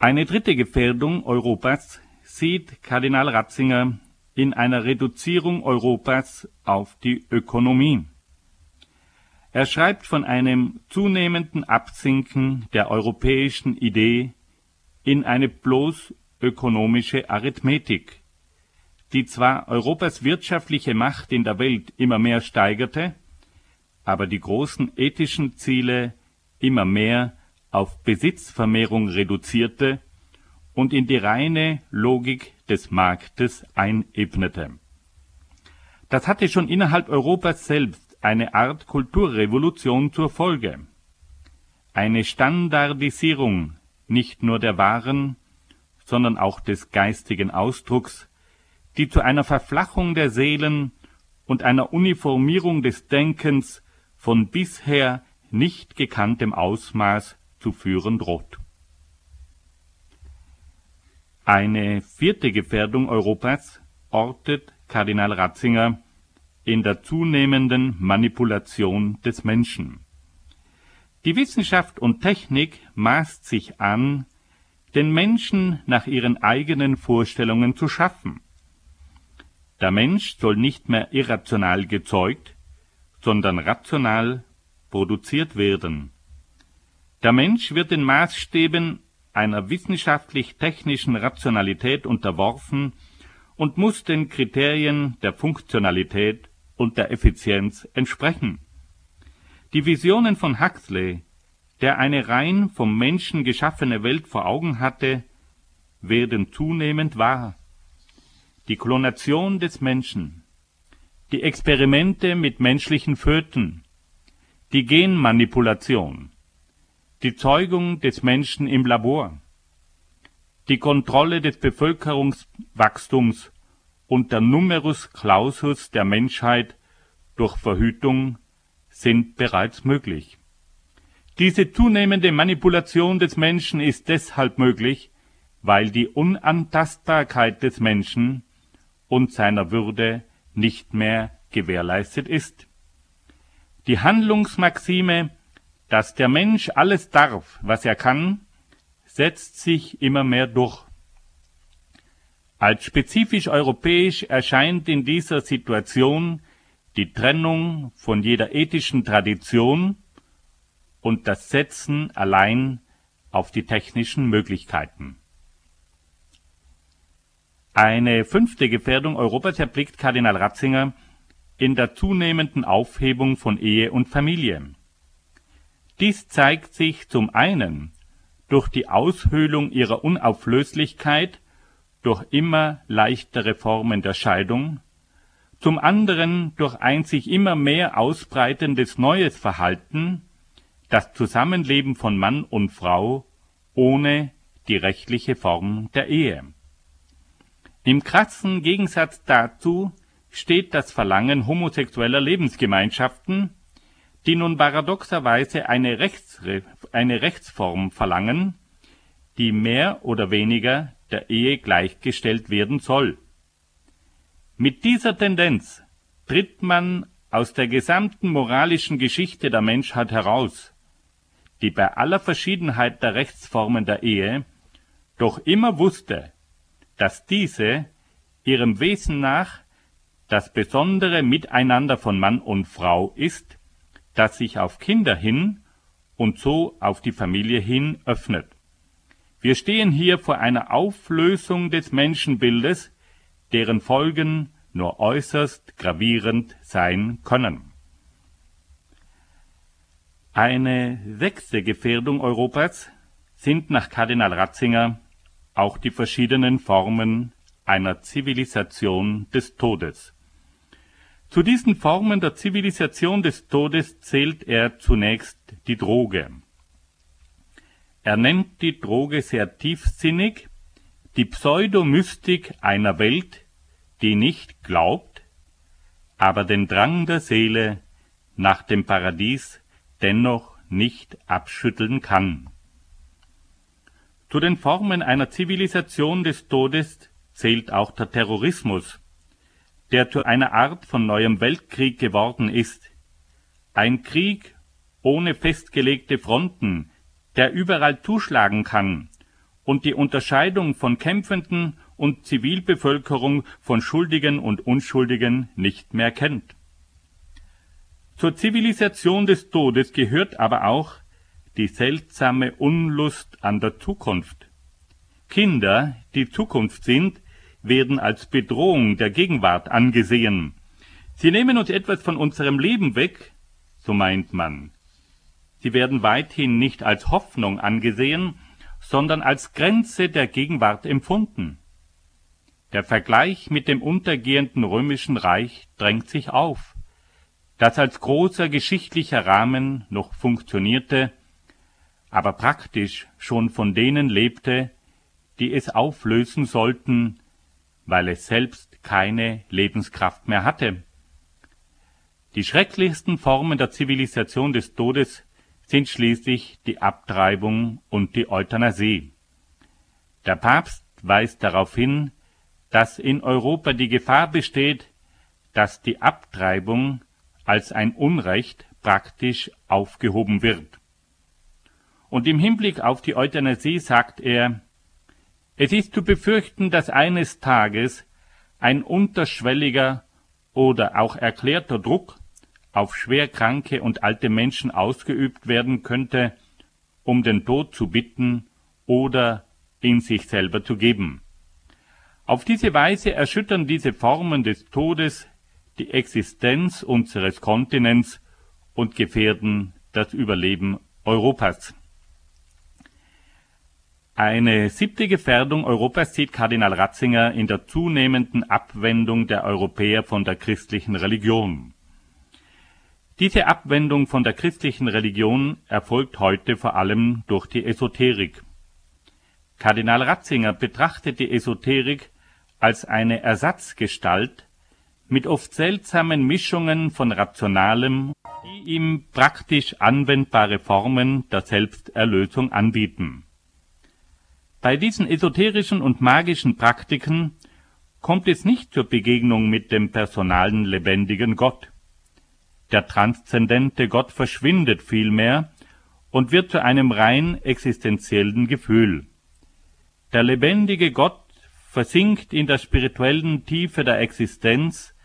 Eine dritte Gefährdung Europas sieht Kardinal Ratzinger in einer Reduzierung Europas auf die Ökonomie. Er schreibt von einem zunehmenden Absinken der europäischen Idee in eine bloß ökonomische Arithmetik, die zwar Europas wirtschaftliche Macht in der Welt immer mehr steigerte, aber die großen ethischen Ziele immer mehr auf Besitzvermehrung reduzierte und in die reine Logik des Marktes einebnete. Das hatte schon innerhalb Europas selbst eine Art Kulturrevolution zur Folge. Eine Standardisierung nicht nur der Waren, sondern auch des geistigen Ausdrucks, die zu einer Verflachung der Seelen und einer Uniformierung des Denkens von bisher nicht gekanntem Ausmaß zu führen droht. Eine vierte Gefährdung Europas ortet Kardinal Ratzinger in der zunehmenden Manipulation des Menschen. Die Wissenschaft und Technik maßt sich an, den Menschen nach ihren eigenen Vorstellungen zu schaffen. Der Mensch soll nicht mehr irrational gezeugt, sondern rational produziert werden. Der Mensch wird den Maßstäben einer wissenschaftlich-technischen Rationalität unterworfen und muss den Kriterien der Funktionalität und der Effizienz entsprechen. Die Visionen von Huxley, der eine rein vom Menschen geschaffene Welt vor Augen hatte, werden zunehmend wahr. Die Klonation des Menschen, die Experimente mit menschlichen Föten, die Genmanipulation, die Zeugung des Menschen im Labor, die Kontrolle des Bevölkerungswachstums und der Numerus Clausus der Menschheit durch Verhütung sind bereits möglich. Diese zunehmende Manipulation des Menschen ist deshalb möglich, weil die Unantastbarkeit des Menschen und seiner Würde nicht mehr gewährleistet ist. Die Handlungsmaxime, dass der Mensch alles darf, was er kann, setzt sich immer mehr durch. Als spezifisch europäisch erscheint in dieser Situation die Trennung von jeder ethischen Tradition und das Setzen allein auf die technischen Möglichkeiten. Eine fünfte Gefährdung Europas erblickt Kardinal Ratzinger in der zunehmenden Aufhebung von Ehe und Familie. Dies zeigt sich zum einen durch die Aushöhlung ihrer Unauflöslichkeit durch immer leichtere Formen der Scheidung zum anderen durch ein sich immer mehr ausbreitendes neues Verhalten, das Zusammenleben von Mann und Frau ohne die rechtliche Form der Ehe. Im krassen Gegensatz dazu steht das Verlangen homosexueller Lebensgemeinschaften, die nun paradoxerweise eine, Rechtsre eine Rechtsform verlangen, die mehr oder weniger der Ehe gleichgestellt werden soll. Mit dieser Tendenz tritt man aus der gesamten moralischen Geschichte der Menschheit heraus die bei aller Verschiedenheit der Rechtsformen der Ehe doch immer wusste, dass diese ihrem Wesen nach das besondere Miteinander von Mann und Frau ist, das sich auf Kinder hin und so auf die Familie hin öffnet. Wir stehen hier vor einer Auflösung des Menschenbildes, deren Folgen nur äußerst gravierend sein können. Eine sechste Gefährdung Europas sind nach Kardinal Ratzinger auch die verschiedenen Formen einer Zivilisation des Todes. Zu diesen Formen der Zivilisation des Todes zählt er zunächst die Droge. Er nennt die Droge sehr tiefsinnig, die Pseudomystik einer Welt, die nicht glaubt, aber den Drang der Seele nach dem Paradies dennoch nicht abschütteln kann. Zu den Formen einer Zivilisation des Todes zählt auch der Terrorismus, der zu einer Art von neuem Weltkrieg geworden ist. Ein Krieg ohne festgelegte Fronten, der überall zuschlagen kann und die Unterscheidung von Kämpfenden und Zivilbevölkerung von Schuldigen und Unschuldigen nicht mehr kennt. Zur Zivilisation des Todes gehört aber auch die seltsame Unlust an der Zukunft. Kinder, die Zukunft sind, werden als Bedrohung der Gegenwart angesehen. Sie nehmen uns etwas von unserem Leben weg, so meint man. Sie werden weithin nicht als Hoffnung angesehen, sondern als Grenze der Gegenwart empfunden. Der Vergleich mit dem untergehenden römischen Reich drängt sich auf, das als großer geschichtlicher Rahmen noch funktionierte, aber praktisch schon von denen lebte, die es auflösen sollten, weil es selbst keine Lebenskraft mehr hatte. Die schrecklichsten Formen der Zivilisation des Todes sind schließlich die Abtreibung und die Euthanasie. Der Papst weist darauf hin, dass in Europa die Gefahr besteht, dass die Abtreibung als ein Unrecht praktisch aufgehoben wird. Und im Hinblick auf die Euthanasie sagt er, es ist zu befürchten, dass eines Tages ein unterschwelliger oder auch erklärter Druck auf schwerkranke und alte Menschen ausgeübt werden könnte, um den Tod zu bitten oder in sich selber zu geben. Auf diese Weise erschüttern diese Formen des Todes die Existenz unseres Kontinents und gefährden das Überleben Europas. Eine siebte Gefährdung Europas sieht Kardinal Ratzinger in der zunehmenden Abwendung der Europäer von der christlichen Religion. Diese Abwendung von der christlichen Religion erfolgt heute vor allem durch die Esoterik. Kardinal Ratzinger betrachtet die Esoterik als eine Ersatzgestalt mit oft seltsamen Mischungen von Rationalem, die ihm praktisch anwendbare Formen der Selbsterlösung anbieten bei diesen esoterischen und magischen Praktiken kommt es nicht zur Begegnung mit dem personalen lebendigen Gott. Der transzendente Gott verschwindet vielmehr und wird zu einem rein existenziellen Gefühl. Der lebendige Gott versinkt in der spirituellen Tiefe der Existenz,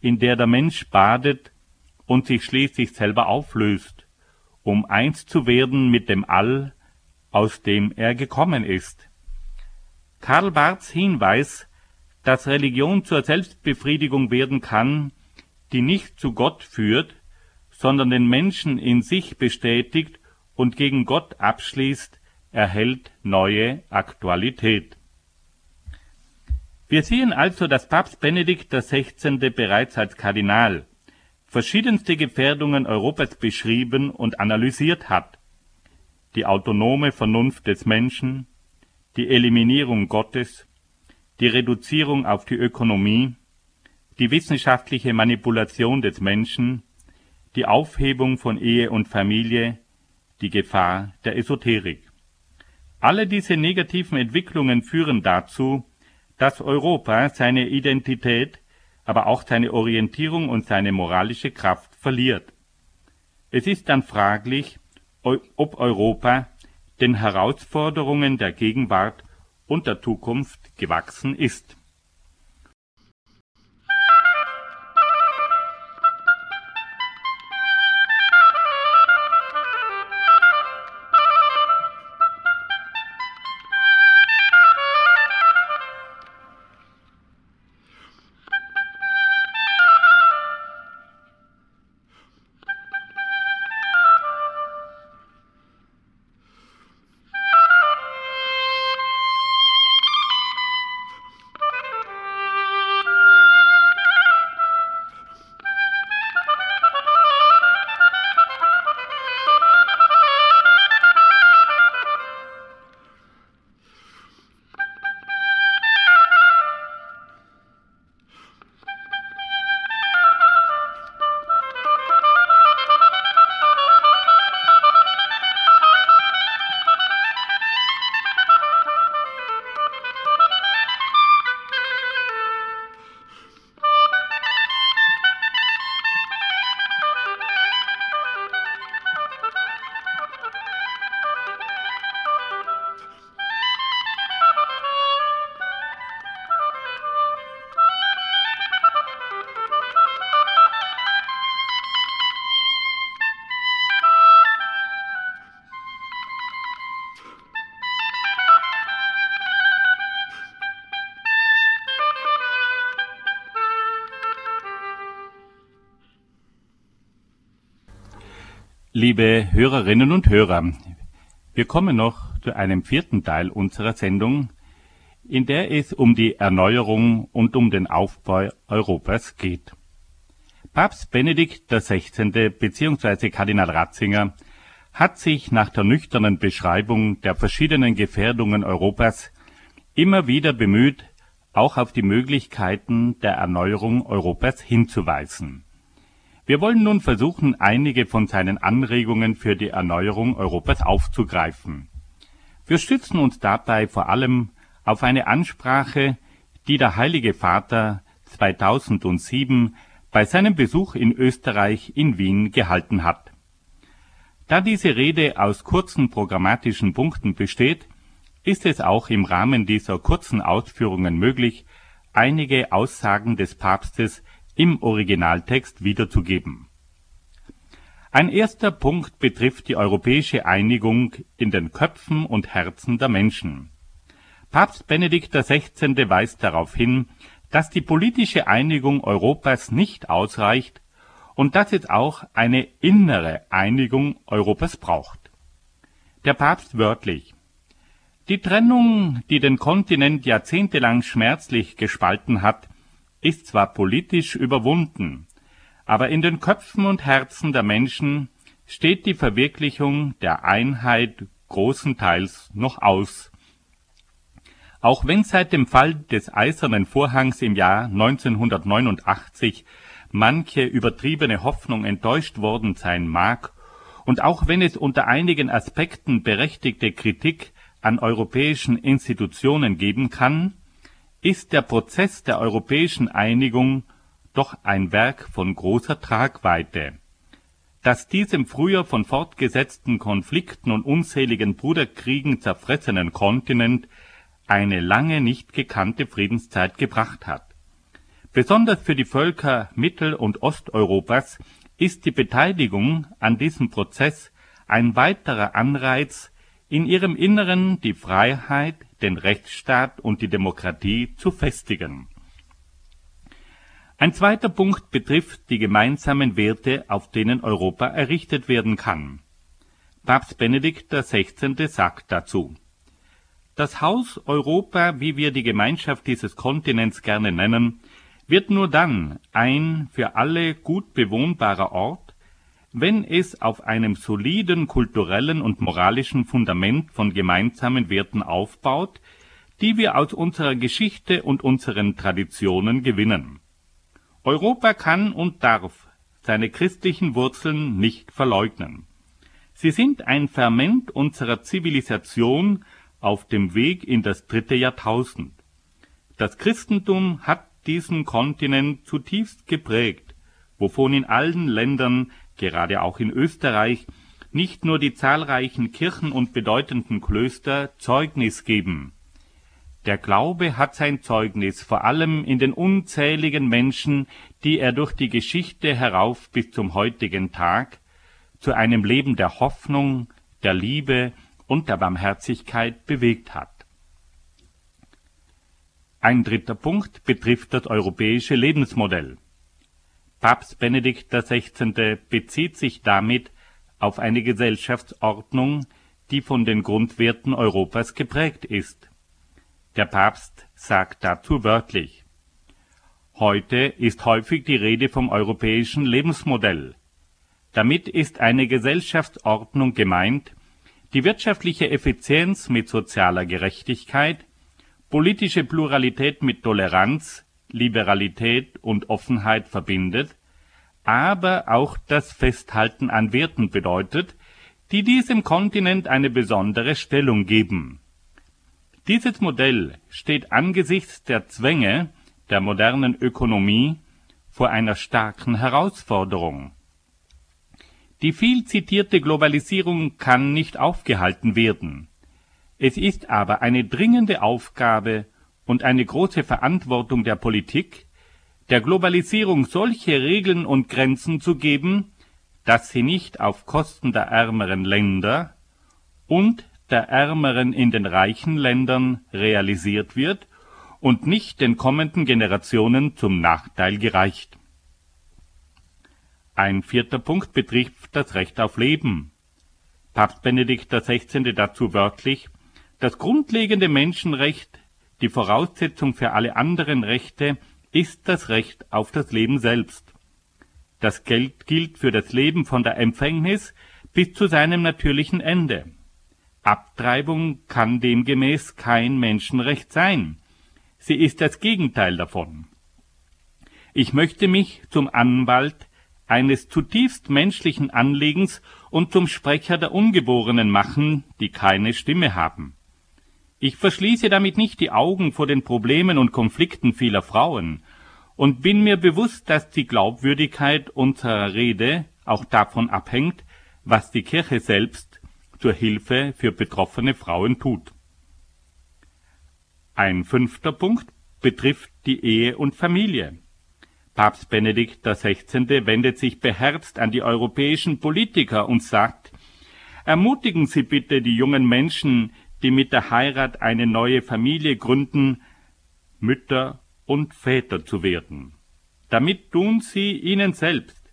in der der Mensch badet und sich schließlich selber auflöst, um eins zu werden mit dem All, aus dem er gekommen ist. Karl Barths Hinweis, dass Religion zur Selbstbefriedigung werden kann, die nicht zu Gott führt, sondern den Menschen in sich bestätigt und gegen Gott abschließt, erhält neue Aktualität. Wir sehen also, dass Papst Benedikt XVI. bereits als Kardinal verschiedenste Gefährdungen Europas beschrieben und analysiert hat die autonome Vernunft des Menschen, die Eliminierung Gottes, die Reduzierung auf die Ökonomie, die wissenschaftliche Manipulation des Menschen, die Aufhebung von Ehe und Familie, die Gefahr der Esoterik. Alle diese negativen Entwicklungen führen dazu, dass Europa seine Identität, aber auch seine Orientierung und seine moralische Kraft verliert. Es ist dann fraglich, ob Europa den Herausforderungen der Gegenwart und der Zukunft gewachsen ist Liebe Hörerinnen und Hörer, wir kommen noch zu einem vierten Teil unserer Sendung, in der es um die Erneuerung und um den Aufbau Europas geht. Papst Benedikt XVI. bzw. Kardinal Ratzinger hat sich nach der nüchternen Beschreibung der verschiedenen Gefährdungen Europas immer wieder bemüht, auch auf die Möglichkeiten der Erneuerung Europas hinzuweisen wir wollen nun versuchen, einige von seinen Anregungen für die Erneuerung Europas aufzugreifen. Wir stützen uns dabei vor allem auf eine Ansprache, die der Heilige Vater 2007 bei seinem Besuch in Österreich in Wien gehalten hat. Da diese Rede aus kurzen programmatischen Punkten besteht, ist es auch im Rahmen dieser kurzen Ausführungen möglich, einige Aussagen des Papstes im Originaltext wiederzugeben. Ein erster Punkt betrifft die europäische Einigung in den Köpfen und Herzen der Menschen. Papst Benedikt XVI. weist darauf hin, dass die politische Einigung Europas nicht ausreicht und dass es auch eine innere Einigung Europas braucht. Der Papst wörtlich Die Trennung, die den Kontinent jahrzehntelang schmerzlich gespalten hat, ist zwar politisch überwunden, aber in den Köpfen und Herzen der Menschen steht die Verwirklichung der Einheit großenteils noch aus. Auch wenn seit dem Fall des Eisernen Vorhangs im Jahr 1989 manche übertriebene Hoffnung enttäuscht worden sein mag, und auch wenn es unter einigen Aspekten berechtigte Kritik an europäischen Institutionen geben kann, ist der Prozess der europäischen Einigung doch ein Werk von großer Tragweite. Dass diesem früher von fortgesetzten Konflikten und unzähligen Bruderkriegen zerfressenen Kontinent eine lange nicht gekannte Friedenszeit gebracht hat. Besonders für die Völker Mittel- und Osteuropas ist die Beteiligung an diesem Prozess ein weiterer Anreiz, in ihrem Inneren die Freiheit, den Rechtsstaat und die Demokratie zu festigen. Ein zweiter Punkt betrifft die gemeinsamen Werte, auf denen Europa errichtet werden kann. Papst Benedikt XVI. sagt dazu Das Haus Europa, wie wir die Gemeinschaft dieses Kontinents gerne nennen, wird nur dann ein für alle gut bewohnbarer Ort, wenn es auf einem soliden kulturellen und moralischen Fundament von gemeinsamen Werten aufbaut, die wir aus unserer Geschichte und unseren Traditionen gewinnen. Europa kann und darf seine christlichen Wurzeln nicht verleugnen. Sie sind ein Ferment unserer Zivilisation auf dem Weg in das dritte Jahrtausend. Das Christentum hat diesen Kontinent zutiefst geprägt, wovon in allen Ländern gerade auch in Österreich, nicht nur die zahlreichen Kirchen und bedeutenden Klöster Zeugnis geben. Der Glaube hat sein Zeugnis vor allem in den unzähligen Menschen, die er durch die Geschichte herauf bis zum heutigen Tag zu einem Leben der Hoffnung, der Liebe und der Barmherzigkeit bewegt hat. Ein dritter Punkt betrifft das europäische Lebensmodell. Papst Benedikt XVI. bezieht sich damit auf eine Gesellschaftsordnung, die von den Grundwerten Europas geprägt ist. Der Papst sagt dazu wörtlich Heute ist häufig die Rede vom europäischen Lebensmodell. Damit ist eine Gesellschaftsordnung gemeint, die wirtschaftliche Effizienz mit sozialer Gerechtigkeit, politische Pluralität mit Toleranz, Liberalität und Offenheit verbindet, aber auch das Festhalten an Werten bedeutet, die diesem Kontinent eine besondere Stellung geben. Dieses Modell steht angesichts der Zwänge der modernen Ökonomie vor einer starken Herausforderung. Die viel zitierte Globalisierung kann nicht aufgehalten werden. Es ist aber eine dringende Aufgabe und eine große Verantwortung der Politik, der Globalisierung solche Regeln und Grenzen zu geben, dass sie nicht auf Kosten der ärmeren Länder und der ärmeren in den reichen Ländern realisiert wird und nicht den kommenden Generationen zum Nachteil gereicht. Ein vierter Punkt betrifft das Recht auf Leben. Papst Benedikt XVI. dazu wörtlich, das grundlegende Menschenrecht, die Voraussetzung für alle anderen Rechte, ist das Recht auf das Leben selbst. Das Geld gilt für das Leben von der Empfängnis bis zu seinem natürlichen Ende. Abtreibung kann demgemäß kein Menschenrecht sein. Sie ist das Gegenteil davon. Ich möchte mich zum Anwalt eines zutiefst menschlichen Anliegens und zum Sprecher der Ungeborenen machen, die keine Stimme haben. Ich verschließe damit nicht die Augen vor den Problemen und Konflikten vieler Frauen und bin mir bewusst, dass die Glaubwürdigkeit unserer Rede auch davon abhängt, was die Kirche selbst zur Hilfe für betroffene Frauen tut. Ein fünfter Punkt betrifft die Ehe und Familie. Papst Benedikt XVI. wendet sich beherzt an die europäischen Politiker und sagt, ermutigen Sie bitte die jungen Menschen, die mit der Heirat eine neue Familie gründen, Mütter und Väter zu werden. Damit tun sie ihnen selbst,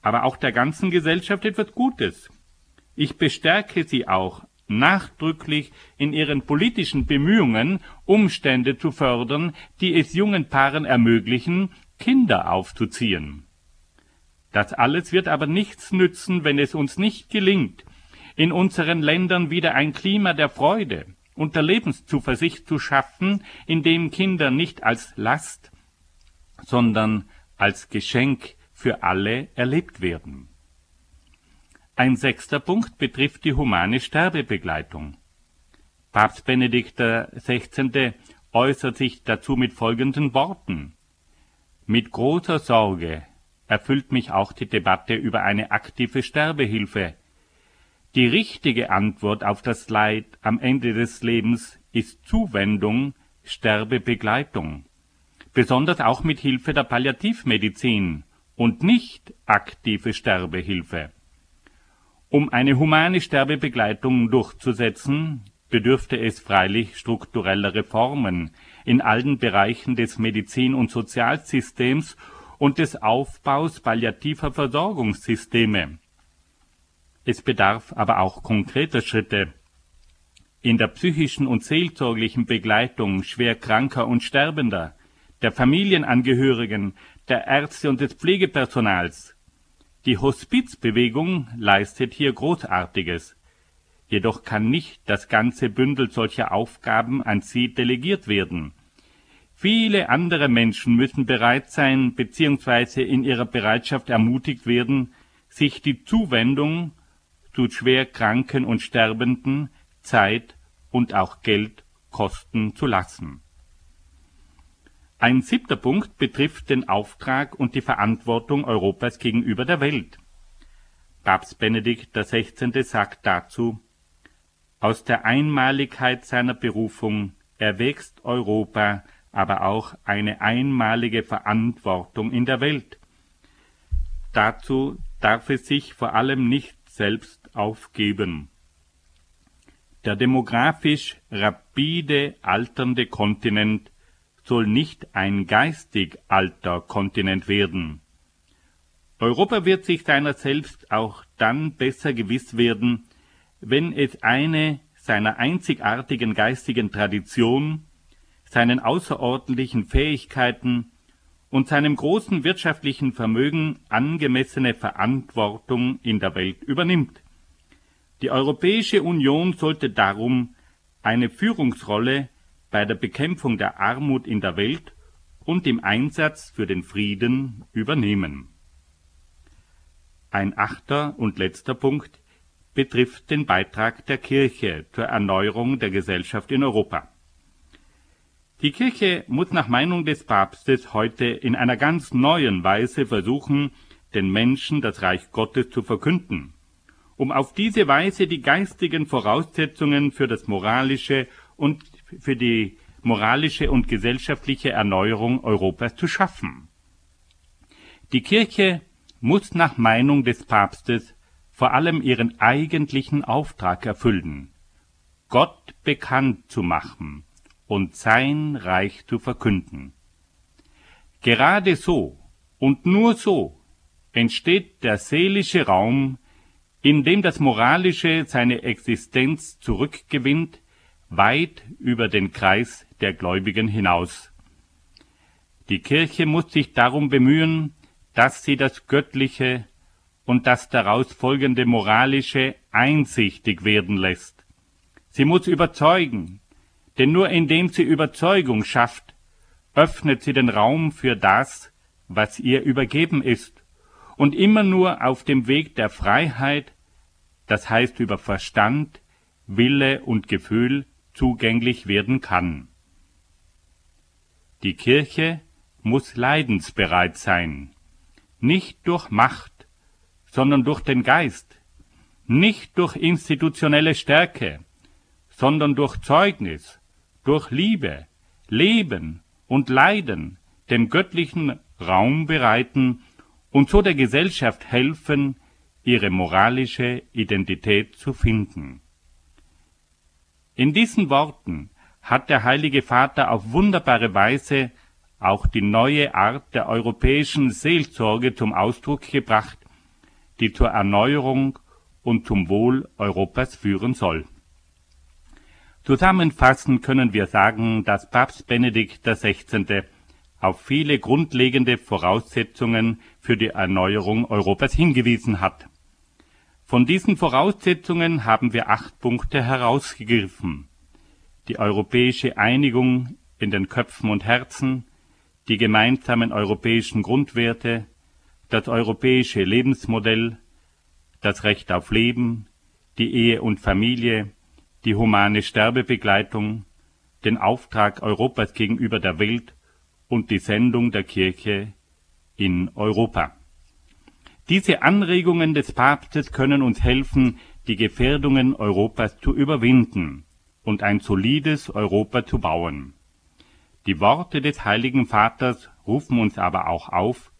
aber auch der ganzen Gesellschaft etwas Gutes. Ich bestärke sie auch nachdrücklich in ihren politischen Bemühungen, Umstände zu fördern, die es jungen Paaren ermöglichen, Kinder aufzuziehen. Das alles wird aber nichts nützen, wenn es uns nicht gelingt, in unseren Ländern wieder ein Klima der Freude und der Lebenszuversicht zu schaffen, in dem Kinder nicht als Last, sondern als Geschenk für alle erlebt werden. Ein sechster Punkt betrifft die humane Sterbebegleitung. Papst Benedikt XVI. äußert sich dazu mit folgenden Worten. Mit großer Sorge erfüllt mich auch die Debatte über eine aktive Sterbehilfe, die richtige Antwort auf das Leid am Ende des Lebens ist Zuwendung, Sterbebegleitung, besonders auch mit Hilfe der Palliativmedizin und nicht aktive Sterbehilfe. Um eine humane Sterbebegleitung durchzusetzen, bedürfte es freilich struktureller Reformen in allen Bereichen des Medizin- und Sozialsystems und des Aufbaus palliativer Versorgungssysteme es bedarf aber auch konkreter Schritte. In der psychischen und seelsorglichen Begleitung schwer Kranker und Sterbender, der Familienangehörigen, der Ärzte und des Pflegepersonals. Die Hospizbewegung leistet hier Großartiges. Jedoch kann nicht das ganze Bündel solcher Aufgaben an sie delegiert werden. Viele andere Menschen müssen bereit sein bzw. in ihrer Bereitschaft ermutigt werden, sich die Zuwendung zu schwer Kranken und Sterbenden Zeit und auch Geld kosten zu lassen. Ein siebter Punkt betrifft den Auftrag und die Verantwortung Europas gegenüber der Welt. Papst Benedikt XVI. sagt dazu, aus der Einmaligkeit seiner Berufung erwächst Europa aber auch eine einmalige Verantwortung in der Welt. Dazu darf es sich vor allem nicht selbst aufgeben. Der demografisch rapide alternde Kontinent soll nicht ein geistig alter Kontinent werden. Europa wird sich seiner selbst auch dann besser gewiss werden, wenn es eine seiner einzigartigen geistigen Tradition, seinen außerordentlichen Fähigkeiten und seinem großen wirtschaftlichen Vermögen angemessene Verantwortung in der Welt übernimmt. Die Europäische Union sollte darum eine Führungsrolle bei der Bekämpfung der Armut in der Welt und im Einsatz für den Frieden übernehmen. Ein achter und letzter Punkt betrifft den Beitrag der Kirche zur Erneuerung der Gesellschaft in Europa. Die Kirche muss nach Meinung des Papstes heute in einer ganz neuen Weise versuchen, den Menschen das Reich Gottes zu verkünden, um auf diese Weise die geistigen Voraussetzungen für das moralische und für die moralische und gesellschaftliche Erneuerung Europas zu schaffen. Die Kirche muss nach Meinung des Papstes vor allem ihren eigentlichen Auftrag erfüllen, Gott bekannt zu machen und sein Reich zu verkünden. Gerade so und nur so entsteht der seelische Raum, in dem das Moralische seine Existenz zurückgewinnt, weit über den Kreis der Gläubigen hinaus. Die Kirche muss sich darum bemühen, dass sie das Göttliche und das daraus folgende Moralische einsichtig werden lässt. Sie muss überzeugen, denn nur indem sie Überzeugung schafft, öffnet sie den Raum für das, was ihr übergeben ist, und immer nur auf dem Weg der Freiheit, das heißt über Verstand, Wille und Gefühl, zugänglich werden kann. Die Kirche muss leidensbereit sein, nicht durch Macht, sondern durch den Geist, nicht durch institutionelle Stärke, sondern durch Zeugnis, durch Liebe, Leben und Leiden den göttlichen Raum bereiten und so der Gesellschaft helfen, ihre moralische Identität zu finden. In diesen Worten hat der Heilige Vater auf wunderbare Weise auch die neue Art der europäischen Seelsorge zum Ausdruck gebracht, die zur Erneuerung und zum Wohl Europas führen soll. Zusammenfassend können wir sagen, dass Papst Benedikt XVI. auf viele grundlegende Voraussetzungen für die Erneuerung Europas hingewiesen hat. Von diesen Voraussetzungen haben wir acht Punkte herausgegriffen. Die europäische Einigung in den Köpfen und Herzen, die gemeinsamen europäischen Grundwerte, das europäische Lebensmodell, das Recht auf Leben, die Ehe und Familie, die humane Sterbebegleitung, den Auftrag Europas gegenüber der Welt und die Sendung der Kirche in Europa. Diese Anregungen des Papstes können uns helfen, die Gefährdungen Europas zu überwinden und ein solides Europa zu bauen. Die Worte des Heiligen Vaters rufen uns aber auch auf,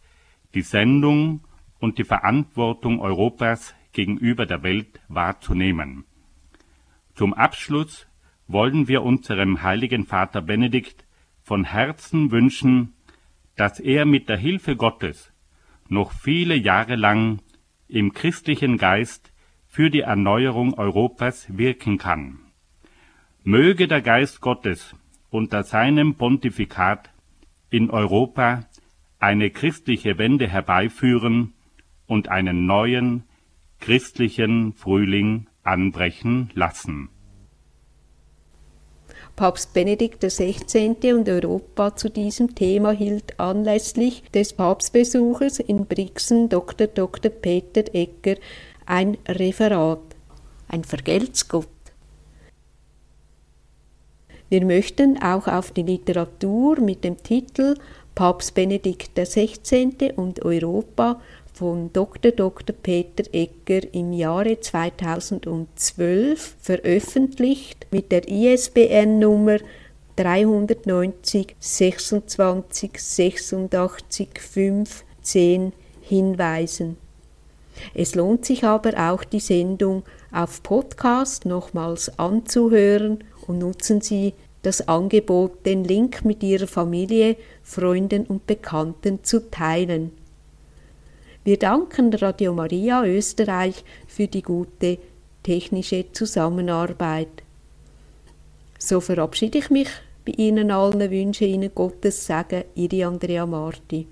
die Sendung und die Verantwortung Europas gegenüber der Welt wahrzunehmen. Zum Abschluss wollen wir unserem heiligen Vater Benedikt von Herzen wünschen, dass er mit der Hilfe Gottes noch viele Jahre lang im christlichen Geist für die Erneuerung Europas wirken kann. Möge der Geist Gottes unter seinem Pontifikat in Europa eine christliche Wende herbeiführen und einen neuen christlichen Frühling anbrechen lassen. Papst Benedikt XVI. und Europa zu diesem Thema hielt anlässlich des Papstbesuches in Brixen Dr. Dr. Peter Ecker ein Referat. Ein Vergeltsgott. Wir möchten auch auf die Literatur mit dem Titel Papst Benedikt XVI. und Europa von Dr. Dr. Peter Egger im Jahre 2012 veröffentlicht mit der ISBN-Nummer 390 26 86 5 10 hinweisen. Es lohnt sich aber auch die Sendung auf Podcast nochmals anzuhören und nutzen Sie das Angebot, den Link mit Ihrer Familie, Freunden und Bekannten zu teilen. Wir danken Radio Maria Österreich für die gute technische Zusammenarbeit. So verabschiede ich mich bei Ihnen allen, wünsche Ihnen Gottes Segen, Ihre Andrea Marti.